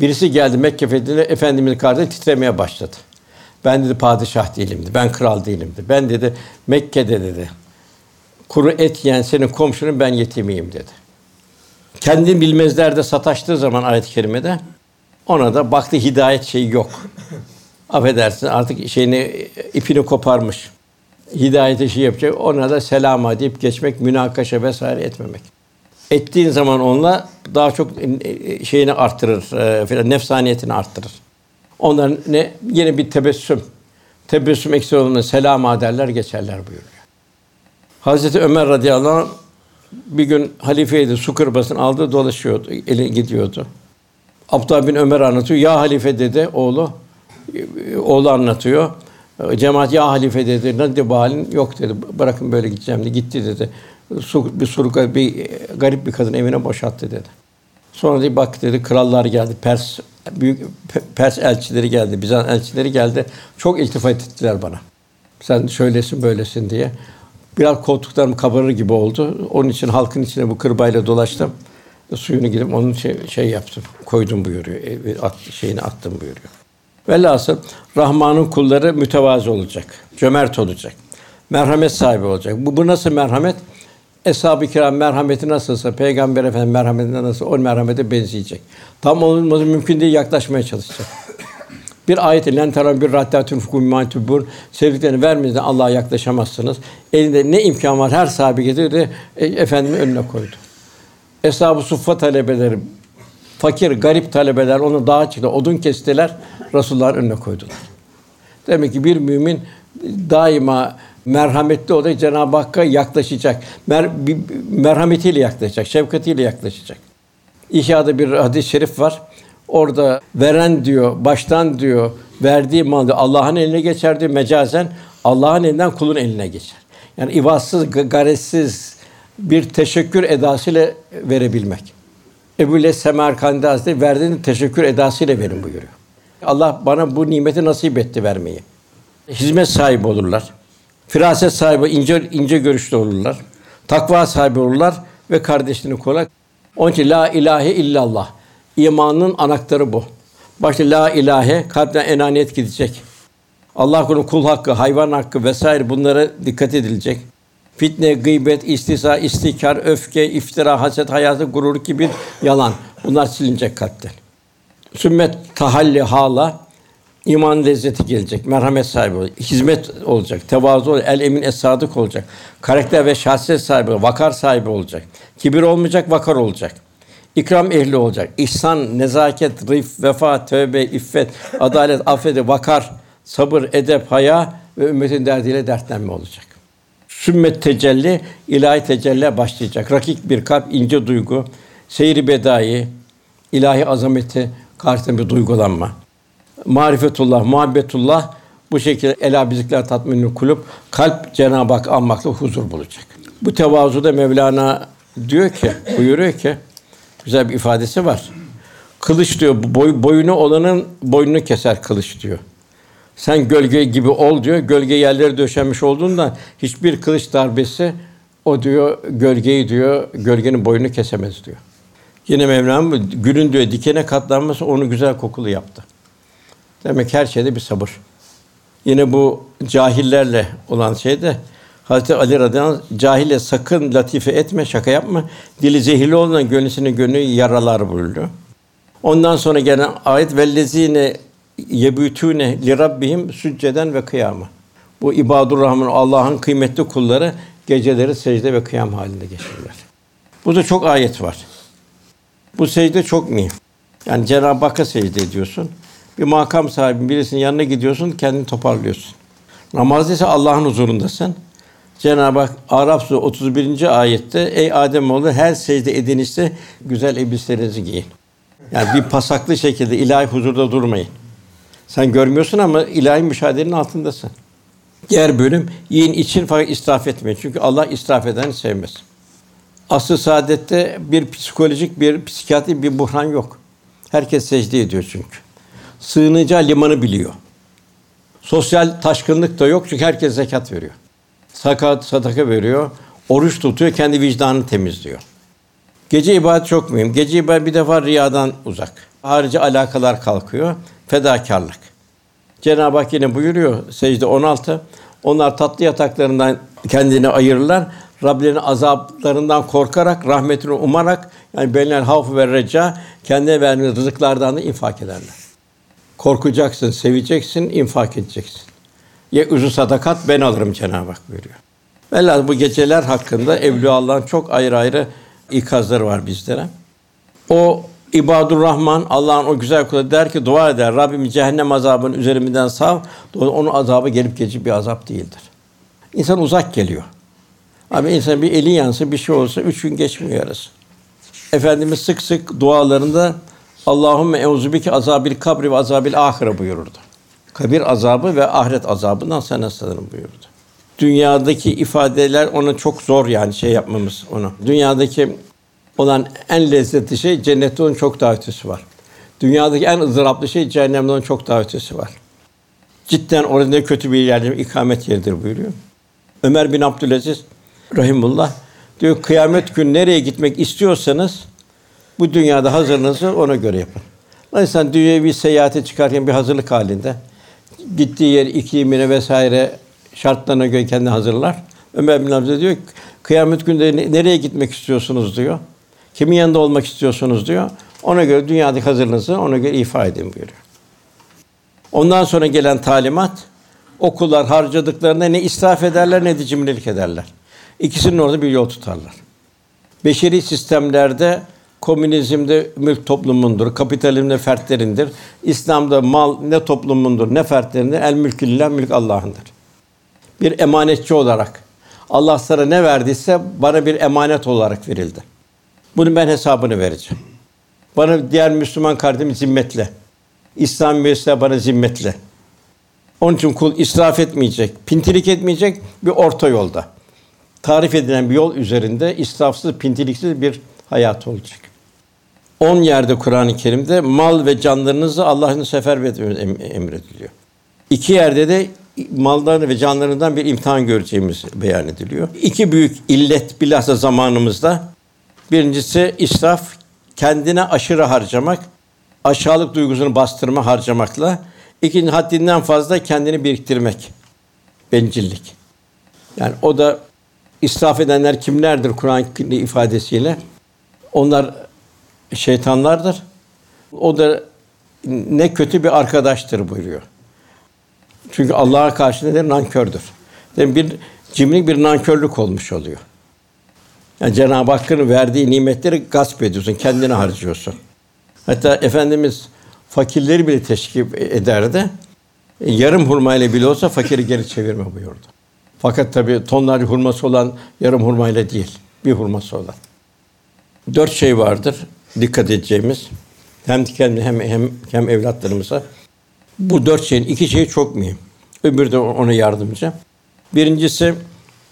Birisi geldi Mekke fethinde Efendimizin karşısında titremeye başladı. Ben dedi padişah değilimdi. Ben kral değilimdi. Ben dedi Mekke'de dedi. Kuru et yiyen senin komşunun ben yetimiyim dedi. Kendi bilmezlerde sataştığı zaman ayet-i kerimede ona da baktı hidayet şeyi yok. Affedersin artık şeyini ipini koparmış. Hidayete şey yapacak. Ona da selama deyip geçmek, münakaşa vesaire etmemek. Ettiğin zaman onunla daha çok şeyini arttırır, e, filan nefsaniyetini arttırır. Onların ne yine bir tebessüm. Tebessüm eksik olduğunda selam derler geçerler buyuruyor. Hazreti Ömer radıyallahu anh bir gün halifeydi, su kırbasını aldı, dolaşıyordu, eli gidiyordu. Abdullah bin Ömer anlatıyor. Ya halife dedi oğlu. Oğlu anlatıyor. Cemaat ya halife dedi. Ne dedi bu halin? Yok dedi. Bırakın böyle gideceğim dedi. Gitti dedi. Su, bir suruk bir garip bir kadın evine boşalttı dedi. Sonra dedi bak dedi krallar geldi. Pers büyük Pers elçileri geldi. Bizans elçileri geldi. Çok iltifat ettiler bana. Sen şöylesin böylesin diye. Biraz koltuklarım kabarır gibi oldu. Onun için halkın içine bu kırbayla dolaştım. Suyunu gidip onun şey, şey yaptım. Koydum buyuruyor. E, at, şeyini attım buyuruyor. Velhasıl Rahman'ın kulları mütevazı olacak. Cömert olacak. Merhamet sahibi olacak. Bu, bu nasıl merhamet? Eshab-ı kiram merhameti nasılsa Peygamber Efendimiz merhametine nasıl o merhamete benzeyecek. Tam olması mümkün değil yaklaşmaya çalışacak. Bir ayet len teran bir rahtatun fukum tubur sevdiklerini vermeden Allah'a yaklaşamazsınız. Elinde ne imkan var her sahibi getirdi e, efendimin önüne koydu. Eshab-ı suffa talebeleri fakir, garip talebeler onu dağa çıktı, odun kestiler, Resulullah'ın önüne koydular. Demek ki bir mümin daima merhametli olacak, Cenab-ı Hakk'a yaklaşacak. Mer, merhametiyle yaklaşacak, şefkatiyle yaklaşacak. İhya'da bir hadis-i şerif var. Orada veren diyor, baştan diyor, verdiği mal Allah'ın eline geçer diyor mecazen. Allah'ın elinden kulun eline geçer. Yani ivatsız, garetsiz bir teşekkür edasıyla verebilmek. Ebu Les Semerkandi Hazretleri verdiğini teşekkür edasıyla verin buyuruyor. Allah bana bu nimeti nasip etti vermeyi. Hizmet sahibi olurlar. Firaset sahibi, ince ince görüşlü olurlar. Takva sahibi olurlar ve kardeşini kolay. Onun için la ilahe illallah. İmanın anahtarı bu. Başta la ilahe, kalpten enaniyet gidecek. Allah kulun kul hakkı, hayvan hakkı vesaire bunlara dikkat edilecek. Fitne, gıybet, istisa, istikar, öfke, iftira, haset, hayatı, gurur, kibir, yalan. Bunlar silinecek kalpten. Sümmet, tahalli, hala, iman lezzeti gelecek, merhamet sahibi olacak, hizmet olacak, tevazu olacak, el emin es sadık olacak, karakter ve şahsiyet sahibi, vakar sahibi olacak. Kibir olmayacak, vakar olacak. İkram ehli olacak. İhsan, nezaket, rif, vefa, tövbe, iffet, adalet, affede, vakar, sabır, edep, haya ve ümmetin derdiyle dertlenme olacak. Sümmet tecelli, ilahi tecelli başlayacak. Rakik bir kalp, ince duygu, seyri bedai, ilahi azameti karşısında bir duygulanma. Marifetullah, muhabbetullah bu şekilde ela bizikler tatminli kulüp kalp Cenab-ı Hak anmakla huzur bulacak. Bu tevazuda Mevlana diyor ki, buyuruyor ki güzel bir ifadesi var. Kılıç diyor boy, boyunu olanın boynunu keser kılıç diyor. Sen gölge gibi ol diyor. Gölge yerleri döşenmiş olduğunda hiçbir kılıç darbesi o diyor gölgeyi diyor gölgenin boyunu kesemez diyor. Yine Mevlam gülün diyor dikene katlanması onu güzel kokulu yaptı. Demek her şeyde bir sabır. Yine bu cahillerle olan şeyde Hazreti Ali radıyallahu anh, cahile sakın latife etme, şaka yapma. Dili zehirli olan gönlüsünü gönlü yaralar buyuruyor. Ondan sonra gelen ayet vellezine yebütüne li rabbihim sücceden ve kıyama. Bu ibadur rahman Allah'ın kıymetli kulları geceleri secde ve kıyam halinde geçirirler. Bu da çok ayet var. Bu secde çok mühim. Yani Cenab-ı Hakk'a secde ediyorsun. Bir makam sahibi birisinin yanına gidiyorsun, kendini toparlıyorsun. Namazda ise Allah'ın huzurundasın. Cenab-ı Hak Araf Suresi 31. ayette ey Adem oğlu her secde edinişte güzel elbiselerinizi giyin. Yani bir pasaklı şekilde ilahi huzurda durmayın. Sen görmüyorsun ama ilahi müşahedenin altındasın. Diğer bölüm yiyin için fakat israf etmeyin. Çünkü Allah israf edeni sevmez. Asıl saadette bir psikolojik, bir psikiyatri bir buhran yok. Herkes secde ediyor çünkü. Sığınacağı limanı biliyor. Sosyal taşkınlık da yok çünkü herkes zekat veriyor. Sakat, sadaka veriyor. Oruç tutuyor, kendi vicdanını temizliyor. Gece ibadet çok mühim. Gece ibadet bir defa riyadan uzak. Harici alakalar kalkıyor. Fedakarlık. Cenab-ı Hak yine buyuruyor secde 16. Onlar tatlı yataklarından kendini ayırırlar. Rablerinin azaplarından korkarak, rahmetini umarak yani benler havf ve reca kendine verdiğiniz rızıklardan da infak ederler. Korkacaksın, seveceksin, infak edeceksin. Ye üzü sadakat ben alırım Cenab-ı Hak buyuruyor. Velhâsıl bu geceler hakkında Evliya Allah'ın çok ayrı ayrı ikazları var bizlere. O İbadur Rahman Allah'ın o güzel kulu der ki dua eder. Rabbim cehennem azabının üzerimden sav. Onun azabı gelip geçici bir azap değildir. İnsan uzak geliyor. Ama insan bir eli yansa bir şey olsa üç gün geçmiyor arası. Efendimiz sık sık dualarında Allahümme euzubike azabil kabri ve azabil ahire buyururdu. Kabir azabı ve ahiret azabından sana sığınırım buyurdu. Dünyadaki ifadeler ona çok zor yani şey yapmamız onu. Dünyadaki olan en lezzetli şey cennette onun çok daha ötesi var. Dünyadaki en ızdıraplı şey cehennemde onun çok daha ötesi var. Cidden orada ne kötü bir yerdir, ikamet yeridir buyuruyor. Ömer bin Abdülaziz rahimullah diyor kıyamet gün nereye gitmek istiyorsanız bu dünyada hazırlığınızı ona göre yapın. İnsan dünyaya bir seyahate çıkarken bir hazırlık halinde gittiği yer iklimine vesaire şartlarına göre kendini hazırlar. Ömer bin Abdülaziz diyor kıyamet günde nereye gitmek istiyorsunuz diyor. Kimin yanında olmak istiyorsunuz diyor. Ona göre dünyadaki hazırlığınızı ona göre ifa edin buyuruyor. Ondan sonra gelen talimat okullar harcadıklarında ne israf ederler ne de cimrilik ederler. İkisinin orada bir yol tutarlar. Beşeri sistemlerde komünizmde mülk toplumundur, kapitalizmde fertlerindir. İslam'da mal ne toplumundur ne fertlerindir. El mülkü lillah, mülk Allah'ındır. Bir emanetçi olarak Allah sana ne verdiyse bana bir emanet olarak verildi. Bunun ben hesabını vereceğim. Bana diğer Müslüman kardeşim zimmetle. İslam müessesesi bana zimmetle. Onun için kul israf etmeyecek, pintilik etmeyecek bir orta yolda. Tarif edilen bir yol üzerinde israfsız, pintiliksiz bir hayat olacak. On yerde Kur'an-ı Kerim'de mal ve canlarınızı Allah'ın sefer emrediliyor. İki yerde de mallarını ve canlarından bir imtihan göreceğimiz beyan ediliyor. İki büyük illet bilhassa zamanımızda. Birincisi israf, kendine aşırı harcamak, aşağılık duygusunu bastırma harcamakla. İkinci haddinden fazla kendini biriktirmek. Bencillik. Yani o da israf edenler kimlerdir Kur'an ifadesiyle? Onlar şeytanlardır. O da ne kötü bir arkadaştır buyuruyor. Çünkü Allah'a karşı nedir? Nankördür. Yani bir cimrilik bir nankörlük olmuş oluyor. Yani Cenab-ı Hakk'ın verdiği nimetleri gasp ediyorsun, kendine harcıyorsun. Hatta efendimiz fakirleri bile teşkil ederdi. E, yarım hurma ile bile olsa fakiri geri çevirme buyurdu. Fakat tabi tonlarca hurması olan yarım hurma ile değil, bir hurması olan. Dört şey vardır dikkat edeceğimiz. Hem kendine hem hem hem evlatlarımıza. Bu dört şeyin iki şeyi çok mühim. Öbürü de ona yardımcı. Birincisi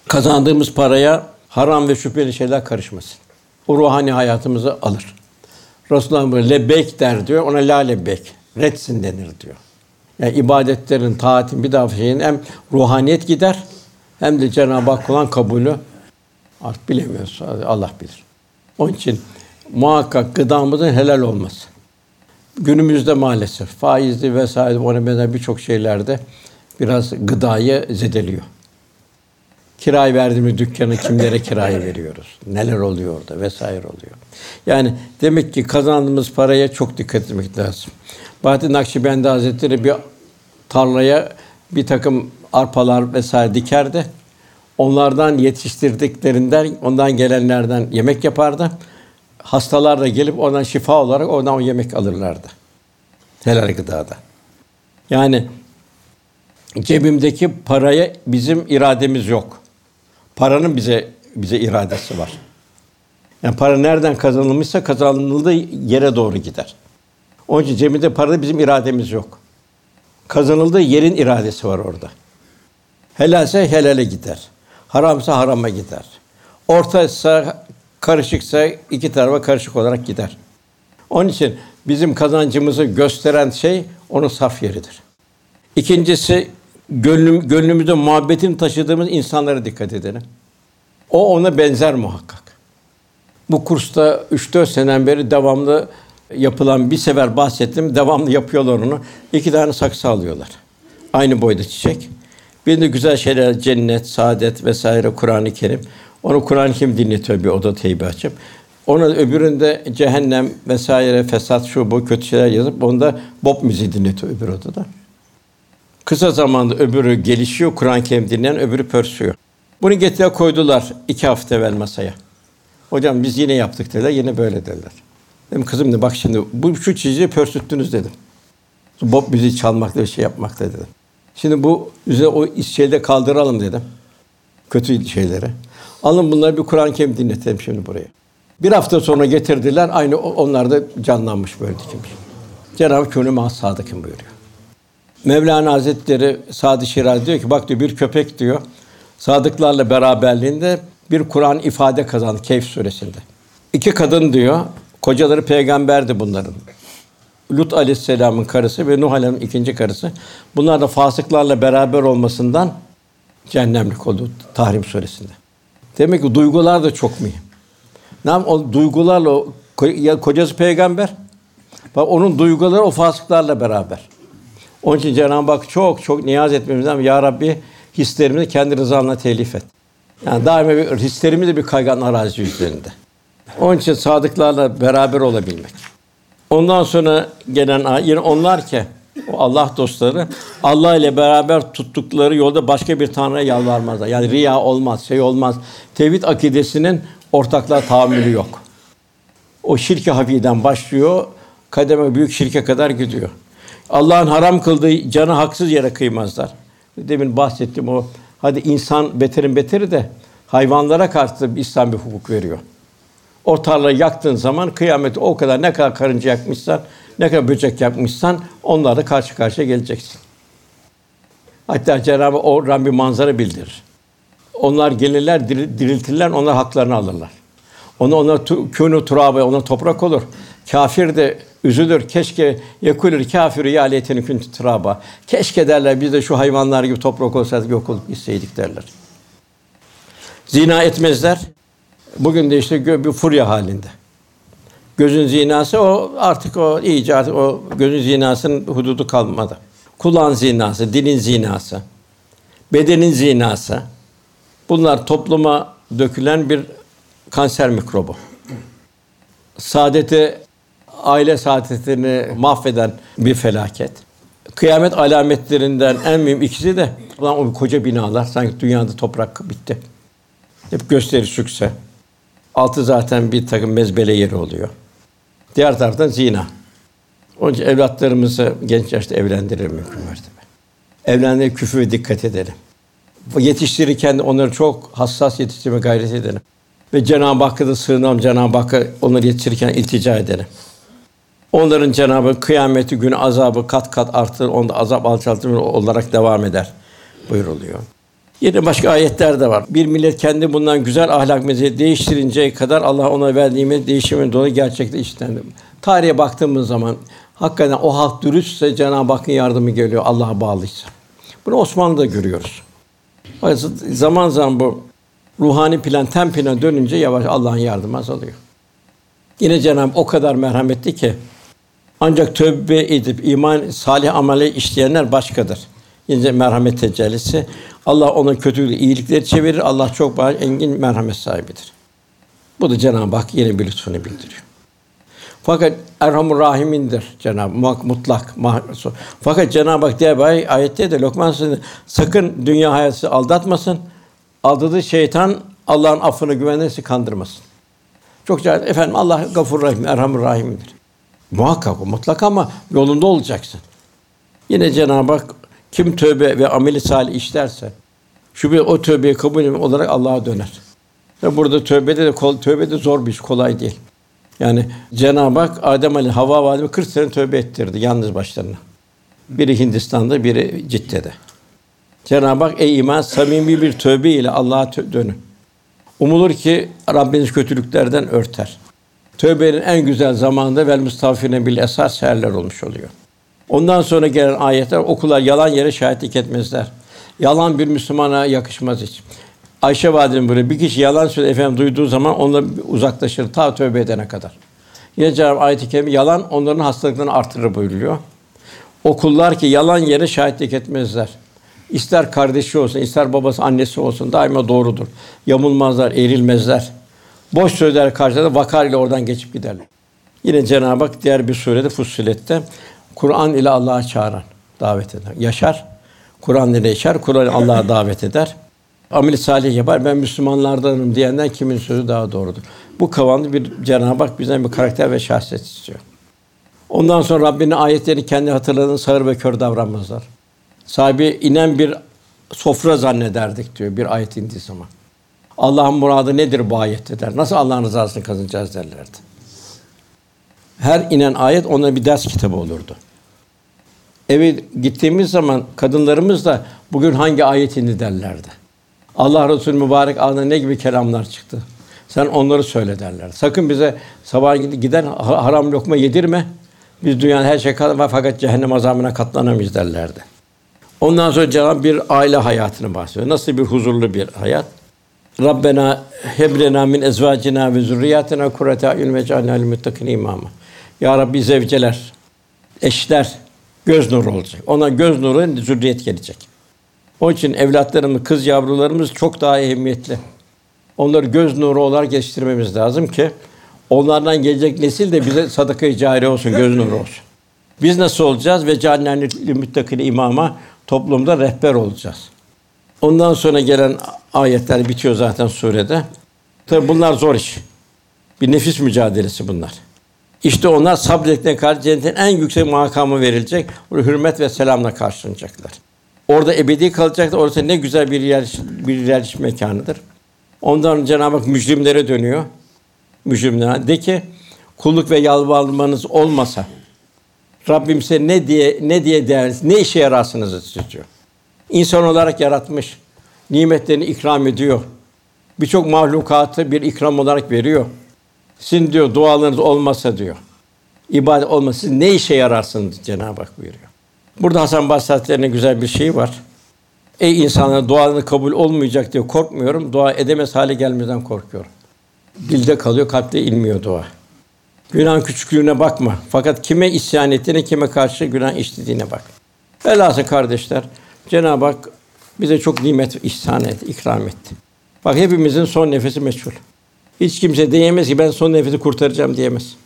kazandığımız paraya haram ve şüpheli şeyler karışmasın. O ruhani hayatımızı alır. Resulullah böyle lebek der diyor. Ona la lebek. Retsin denir diyor. Yani ibadetlerin, taatin bir daha şeyin hem ruhaniyet gider hem de Cenab-ı Hak olan kabulü artık bilemiyoruz. Allah bilir. Onun için muhakkak gıdamızın helal olması. Günümüzde maalesef faizli vesaire ona benzer birçok şeylerde biraz gıdayı zedeliyor. Kirayı verdiğimiz dükkanı kimlere kiraya veriyoruz? Neler oluyor orada vesaire oluyor. Yani demek ki kazandığımız paraya çok dikkat etmek lazım. Bahattin Nakşibendi Hazretleri bir tarlaya bir takım arpalar vesaire dikerdi. Onlardan yetiştirdiklerinden, ondan gelenlerden yemek yapardı. Hastalar da gelip ondan şifa olarak ondan o yemek alırlardı. Helal gıdada. Yani cebimdeki paraya bizim irademiz yok. Paranın bize bize iradesi var. Yani para nereden kazanılmışsa kazanıldığı yere doğru gider. Onun için cebimizde parada bizim irademiz yok. Kazanıldığı yerin iradesi var orada. Helalse helale gider. Haramsa harama gider. Ortaysa karışıksa iki tarafa karışık olarak gider. Onun için bizim kazancımızı gösteren şey onun saf yeridir. İkincisi gönlüm, gönlümüzde muhabbetini taşıdığımız insanlara dikkat edelim. O ona benzer muhakkak. Bu kursta 3-4 seneden beri devamlı yapılan bir sefer bahsettim. Devamlı yapıyorlar onu. İki tane saksı alıyorlar. Aynı boyda çiçek. Bir de güzel şeyler cennet, saadet vesaire Kur'an-ı Kerim. Onu Kur'an-ı Kerim dinletiyor bir oda teybi açıp. Ona öbüründe cehennem vesaire fesat şu bu kötü şeyler yazıp onda bop müziği dinletiyor öbür odada. Kısa zamanda öbürü gelişiyor, Kur'an-ı Kerim dinleyen öbürü pörsüyor. Bunu getire koydular iki hafta evvel masaya. Hocam biz yine yaptık dediler, yine böyle dediler. Dedim kızım de bak şimdi bu şu çiziyi pörsüttünüz dedim. Bob müziği çalmakla bir şey yapmakla dedim. Şimdi bu üzerine o şeyde kaldıralım dedim. Kötü şeyleri. Alın bunları bir Kur'an-ı Kerim dinletelim şimdi buraya. Bir hafta sonra getirdiler. Aynı onlar da canlanmış böyle dikilmiş. Cenab-ı Könül sadıkım buyuruyor. Mevlana Hazretleri Sadi Şirazi diyor ki bak diyor bir köpek diyor sadıklarla beraberliğinde bir Kur'an ifade kazandı Keyf suresinde. İki kadın diyor, kocaları peygamberdi bunların. Lut aleyhisselamın karısı ve Nuh aleyhisselamın ikinci karısı. Bunlar da fasıklarla beraber olmasından cehennemlik oldu Tahrim suresinde. Demek ki duygular da çok mühim. Ne o duygularla o, ya kocası peygamber. Bak onun duyguları o fasıklarla beraber. Onun için Cenab-ı Hak çok çok niyaz etmemiz lazım. Ya Rabbi hislerimizi kendi rızanla telif et. Yani daima bir, hislerimiz de bir kaygan arazi üzerinde. Onun için sadıklarla beraber olabilmek. Ondan sonra gelen yine onlar ki o Allah dostları Allah ile beraber tuttukları yolda başka bir tanrıya yalvarmazlar. Yani riya olmaz, şey olmaz. Tevhid akidesinin ortaklığa tahammülü yok. O şirke hafiften başlıyor, kademe büyük şirke kadar gidiyor. Allah'ın haram kıldığı canı haksız yere kıymazlar. Demin bahsettim o. Hadi insan beterin beteri de hayvanlara karşı İslam bir hukuk veriyor. O tarlayı yaktığın zaman kıyameti o kadar ne kadar karınca yakmışsan, ne kadar böcek yakmışsan onlarla karşı karşıya geleceksin. Hatta Cenab-ı oradan bir manzara bildirir. Onlar gelirler, diri- diriltirler, onlar haklarını alırlar. Ona ona tu, kûnû turâbe, ona toprak olur. Kafir de üzülür. Keşke yekulür kâfiru ya leyteni kuntu turâba. Keşke derler biz de şu hayvanlar gibi toprak olsaydık yok olup gitseydik derler. Zina etmezler. Bugün de işte bir furya halinde. Gözün zinası o artık o iyice artık o gözün zinasının hududu kalmadı. Kulağın zinası, dilin zinası, bedenin zinası. Bunlar topluma dökülen bir kanser mikrobu. Saadeti, aile saadetini mahveden bir felaket. Kıyamet alametlerinden en mühim ikisi de ulan o koca binalar sanki dünyada toprak bitti. Hep gösteri sükse. Altı zaten bir takım mezbele yeri oluyor. Diğer taraftan zina. Onun için evlatlarımızı genç yaşta evlendirelim mümkün mertebe. Evlendirip küfüre dikkat edelim. Yetiştirirken onları çok hassas yetiştirme gayret edelim. Ve Cenab-ı Hakk'a da sığınalım. Cenab-ı Hakk'a onları yetiştirirken iltica edelim. Onların Cenab-ı kıyameti günü azabı kat kat artır, onda azap alçaltır olarak devam eder buyuruluyor. Yine başka ayetler de var. Bir millet kendi bundan güzel ahlak meziyeti değiştirinceye kadar Allah ona verdiği nimet değişimin dolayı gerçekte işlendi. Tarihe baktığımız zaman hakikaten o halk dürüstse Cenab-ı Hakk'ın yardımı geliyor Allah'a bağlıysa. Bunu Osmanlı'da görüyoruz. Zaman zaman bu ruhani plan, tem plan dönünce yavaş Allah'ın yardımı azalıyor. Yine Cenab-ı Hak o kadar merhametli ki ancak tövbe edip iman salih amele işleyenler başkadır. Yine merhamet tecellisi. Allah ona kötülük iyilikleri çevirir. Allah çok bağış, engin merhamet sahibidir. Bu da Cenab-ı Hak yine bir lütfunu bildiriyor. Fakat Erhamur Rahim'indir Cenab-ı Hak mutlak. mahsus. Fakat Cenab-ı Hak diğer bir ay- ayette de Lokman Suresi'nde sakın dünya hayatı aldatmasın. Aldadığı şeytan Allah'ın affını güvenirse kandırmasın. Çok güzel. Efendim Allah Gafur Rahim, Erhamur Rahim'dir. Muhakkak mutlak ama yolunda olacaksın. Yine Cenab-ı Hak kim tövbe ve ameli salih işlerse şüphe o tövbeyi kabul olarak Allah'a döner. Ve burada tövbede de kol, tövbe zor bir iş, kolay değil. Yani Cenab-ı Hak Adem Ali Havva validemi 40 sene tövbe ettirdi yalnız başlarına. Biri Hindistan'da, biri Cidde'de. Cenab-ı Hak ey iman samimi bir tövbe ile Allah'a tö- dönün. Umulur ki Rabbiniz kötülüklerden örter. Tövbenin en güzel zamanında vel mustafirine bil esas seherler olmuş oluyor. Ondan sonra gelen ayetler okular yalan yere şahitlik etmezler. Yalan bir Müslümana yakışmaz hiç. Ayşe validem böyle bir kişi yalan söyle efendim duyduğu zaman onunla uzaklaşır ta tövbe edene kadar. Yine Cenab-ı ayet-i kerime yalan onların hastalıklarını artırır buyuruyor. O kullar ki yalan yere şahitlik etmezler. İster kardeşi olsun, ister babası, annesi olsun daima doğrudur. Yamulmazlar, eğrilmezler. Boş sözler karşısında vakar ile oradan geçip giderler. Yine Cenab-ı Hak diğer bir surede Fussilet'te Kur'an ile Allah'a çağıran, davet eder. Yaşar, Kur'an ile yaşar, Kur'an Allah'a davet eder. Amel salih yapar, ben Müslümanlardanım diyenden kimin sözü daha doğrudur. Bu kavramda bir Cenab-ı Hak bizden bir karakter ve şahsiyet istiyor. Ondan sonra Rabbinin ayetlerini kendi hatırladığını sağır ve kör davranmazlar. Sahibi inen bir sofra zannederdik diyor bir ayet indiği zaman. Allah'ın muradı nedir bu ayette der. Nasıl Allah'ın rızasını kazanacağız derlerdi. Her inen ayet ona bir ders kitabı olurdu. Eve gittiğimiz zaman kadınlarımız da bugün hangi ayet indi derlerdi. Allah Resulü mübarek ağzına ne gibi kelamlar çıktı. Sen onları söyle derler. Sakın bize sabah gider haram lokma yedirme. Biz dünyanın her şey var fakat cehennem azabına katlanamayız derlerdi. Ondan sonra Cenab-ı bir aile hayatını bahsediyor. Nasıl bir huzurlu bir hayat? Rabbena heblena min ezvacina ve zurriyatina kurrate ayun ve cealna muttakin imama. Ya Rabbi zevceler, eşler göz nuru olacak. Ona göz nuru zürriyet gelecek. Onun için evlatlarımız, kız yavrularımız çok daha ehemmiyetli. Onları göz nuru olarak yetiştirmemiz lazım ki onlardan gelecek nesil de bize sadaka-i cari olsun, göz nuru olsun. Biz nasıl olacağız ve cehennemli müttakil imama toplumda rehber olacağız. Ondan sonra gelen ayetler bitiyor zaten surede. Tabi bunlar zor iş. Bir nefis mücadelesi bunlar. İşte onlar sabrettiklerine karşı cennetin en yüksek makamı verilecek. Hürmet ve selamla karşılanacaklar. Orada ebedi kalacaklar. Orası ne güzel bir yer bir yerleşim mekanıdır. Ondan Cenab-ı Hak mücrimlere dönüyor. Mücrimlere de ki kulluk ve yalvarmanız olmasa Rabbim size ne diye ne diye değer, ne işe yararsınız istiyor. İnsan olarak yaratmış. Nimetlerini ikram ediyor. Birçok mahlukatı bir ikram olarak veriyor. Sizin diyor dualarınız olmasa diyor. ibadet olmasa ne işe yararsınız Cenab-ı Hak buyuruyor. Burada Hasan Basri'nin güzel bir şeyi var. Ey insanlar dualarını kabul olmayacak diye korkmuyorum. Dua edemez hale gelmeden korkuyorum. Dilde kalıyor, kalpte inmiyor dua. Günah küçüklüğüne bakma. Fakat kime isyan ettiğine, kime karşı günah işlediğine bak. Velhâsıl kardeşler, Cenab-ı Hak bize çok nimet ihsan etti, ikram etti. Bak hepimizin son nefesi meçhul. Hiç kimse diyemez ki ben son nefesi kurtaracağım diyemez.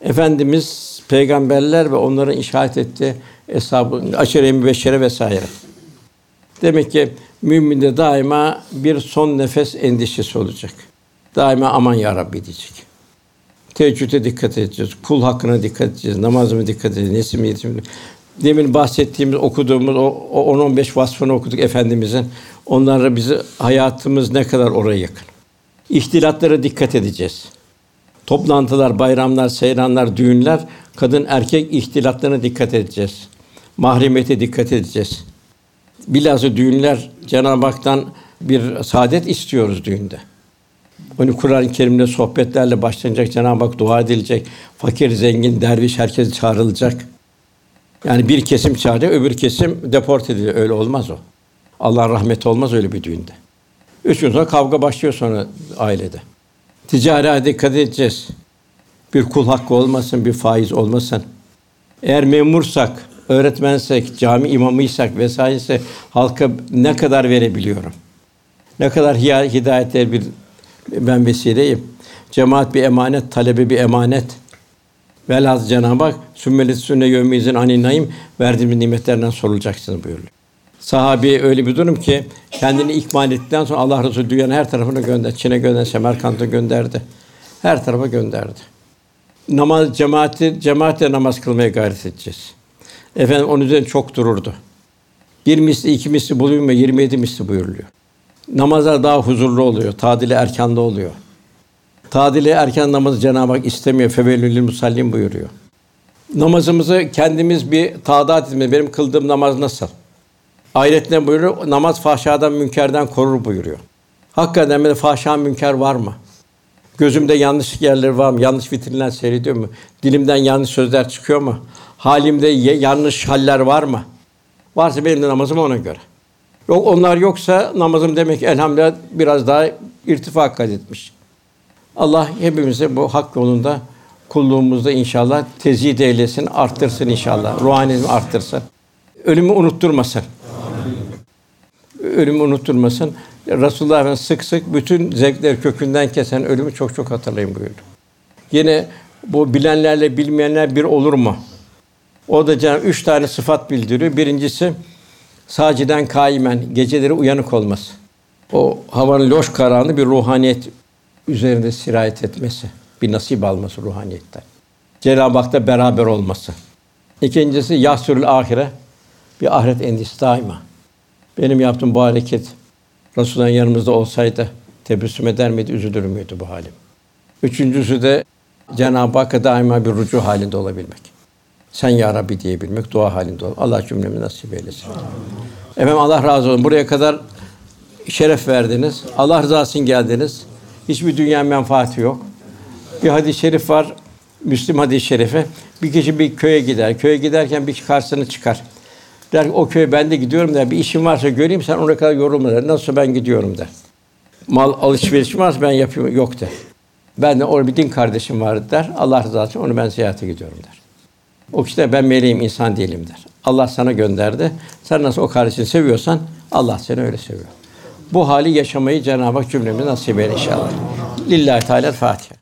Efendimiz peygamberler ve onların işaret ettiği eshab-ı aşire-i mübeşşere vesaire. Demek ki müminde daima bir son nefes endişesi olacak. Daima aman ya Rabbi diyecek. Teheccüde dikkat edeceğiz. Kul hakkına dikkat edeceğiz. Namazıma dikkat edeceğiz. Nesim yetim. Demin bahsettiğimiz, okuduğumuz o, o 10-15 vasfını okuduk Efendimizin. Onlara bizi hayatımız ne kadar oraya yakın. İhtilatlara dikkat edeceğiz. Toplantılar, bayramlar, seyranlar, düğünler, kadın erkek ihtilatlarına dikkat edeceğiz. Mahremiyete dikkat edeceğiz. Bilhassa düğünler Cenab-ı Hak'tan bir saadet istiyoruz düğünde. Onu Kur'an-ı Kerim'de sohbetlerle başlanacak, Cenab-ı Hak dua edilecek. Fakir, zengin, derviş herkes çağrılacak. Yani bir kesim çağırıyor, öbür kesim deport ediliyor. Öyle olmaz o. Allah rahmeti olmaz öyle bir düğünde. Üç gün sonra kavga başlıyor sonra ailede. Ticari dikkat edeceğiz. Bir kul hakkı olmasın, bir faiz olmasın. Eğer memursak, öğretmensek, cami imamıysak vesairese halka ne kadar verebiliyorum? Ne kadar hidayetler bir ben vesileyim. Cemaat bir emanet, talebe bir emanet. Velhâsıl Cenab-ı Hak sümmelet sünne yevmizin aninayım verdiğimiz nimetlerden sorulacaksınız buyuruyor. Sahabi öyle bir durum ki kendini ikmal ettikten sonra Allah Resulü dünyanın her tarafına gönder. Çin'e gönderdi, Semerkant'a gönderdi. Her tarafa gönderdi. Namaz cemaati cemaatle namaz kılmaya gayret edeceğiz. Efendim onun üzerine çok dururdu. Bir misli, iki misli bulunmuyor, 27 misli buyuruluyor. Namazlar daha huzurlu oluyor, tadili erkanda oluyor. Tadili erken namazı Cenab-ı Hak istemiyor. Fevellül musallin buyuruyor. Namazımızı kendimiz bir tadat etmemiz. Benim kıldığım namaz nasıl? Ayetinde buyuruyor, namaz fahşadan, münkerden korur buyuruyor. Hakikaten de fahşa münker var mı? Gözümde yanlış yerler var mı? Yanlış vitrinler seyrediyor mu? Dilimden yanlış sözler çıkıyor mu? Halimde yanlış haller var mı? Varsa benim de namazım ona göre. Yok onlar yoksa namazım demek elhamdülillah biraz daha irtifa kat etmiş. Allah hepimize bu hak yolunda kulluğumuzda inşallah tezid eylesin, arttırsın inşallah. Ruhaniyetimi arttırsın. Ölümü unutturmasın. Ölümü unutturmasın. Resulullah Efendimiz sık sık bütün zevkleri kökünden kesen ölümü çok çok hatırlayın buyurdu. Yine bu bilenlerle bilmeyenler bir olur mu? O da Cenab-ı üç tane sıfat bildiriyor. Birincisi saciden kaimen geceleri uyanık olması. O havanın loş karanlığı bir ruhaniyet üzerinde sirayet etmesi, bir nasip alması ruhaniyetten. Cenab-ı Hak'ta beraber olması. İkincisi yasrul ahire bir ahiret endişesi daima. Benim yaptığım bu hareket Resulullah'ın yanımızda olsaydı tebessüm eder miydi, üzülür müydü bu halim? Üçüncüsü de Cenab-ı Hakk'a daima bir rucu halinde olabilmek. Sen ya Rabbi diyebilmek, dua halinde ol. Allah cümlemi nasip eylesin. Amin. Efendim Allah razı olsun. Buraya kadar şeref verdiniz. Allah rızası için geldiniz. Hiçbir dünya menfaati yok. Bir hadis-i şerif var, Müslim hadis-i şerifi. Bir kişi bir köye gider. Köye giderken bir karşısına çıkar. Der o köye ben de gidiyorum der. Bir işim varsa göreyim sen ona kadar yorulma der. Nasıl ben gidiyorum der. Mal alışverişim varsa ben yapıyorum. Yok der. Ben de orada bir din kardeşim vardı der. Allah rızası için onu ben ziyarete gidiyorum der. O kişi de ben meleğim insan değilim der. Allah sana gönderdi. Sen nasıl o kardeşini seviyorsan Allah seni öyle seviyor. Bu hali yaşamayı Cenab-ı Hak cümlemize nasip eder inşallah. Lillahi Teala Fatiha.